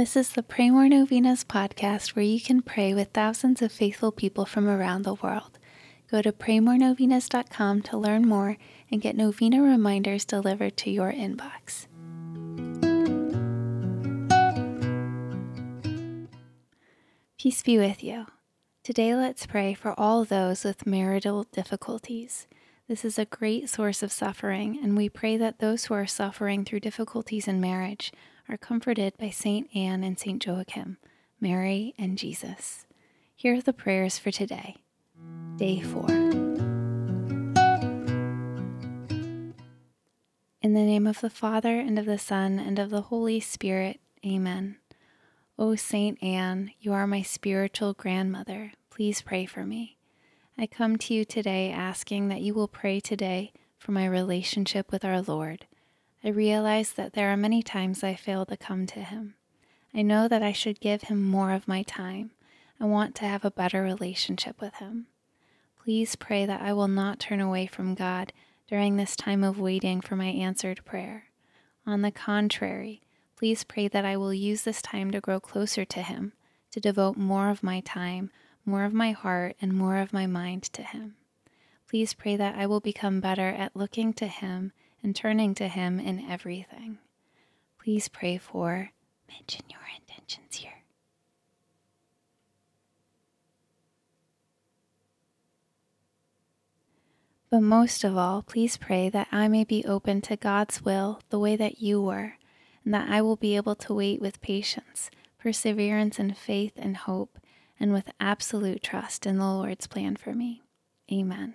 This is the Pray More Novenas podcast where you can pray with thousands of faithful people from around the world. Go to praymorenovenas.com to learn more and get novena reminders delivered to your inbox. Peace be with you. Today, let's pray for all those with marital difficulties. This is a great source of suffering, and we pray that those who are suffering through difficulties in marriage are comforted by St. Anne and St. Joachim, Mary, and Jesus. Here are the prayers for today, day four. In the name of the Father, and of the Son, and of the Holy Spirit, Amen. O Saint Anne, you are my spiritual grandmother. Please pray for me. I come to you today asking that you will pray today for my relationship with our Lord. I realize that there are many times I fail to come to Him. I know that I should give Him more of my time. I want to have a better relationship with Him. Please pray that I will not turn away from God during this time of waiting for my answered prayer. On the contrary, please pray that I will use this time to grow closer to Him, to devote more of my time, more of my heart, and more of my mind to Him. Please pray that I will become better at looking to Him and turning to Him in everything. Please pray for, mention your intentions here. But most of all, please pray that I may be open to God's will the way that you were, and that I will be able to wait with patience, perseverance, and faith and hope, and with absolute trust in the Lord's plan for me. Amen.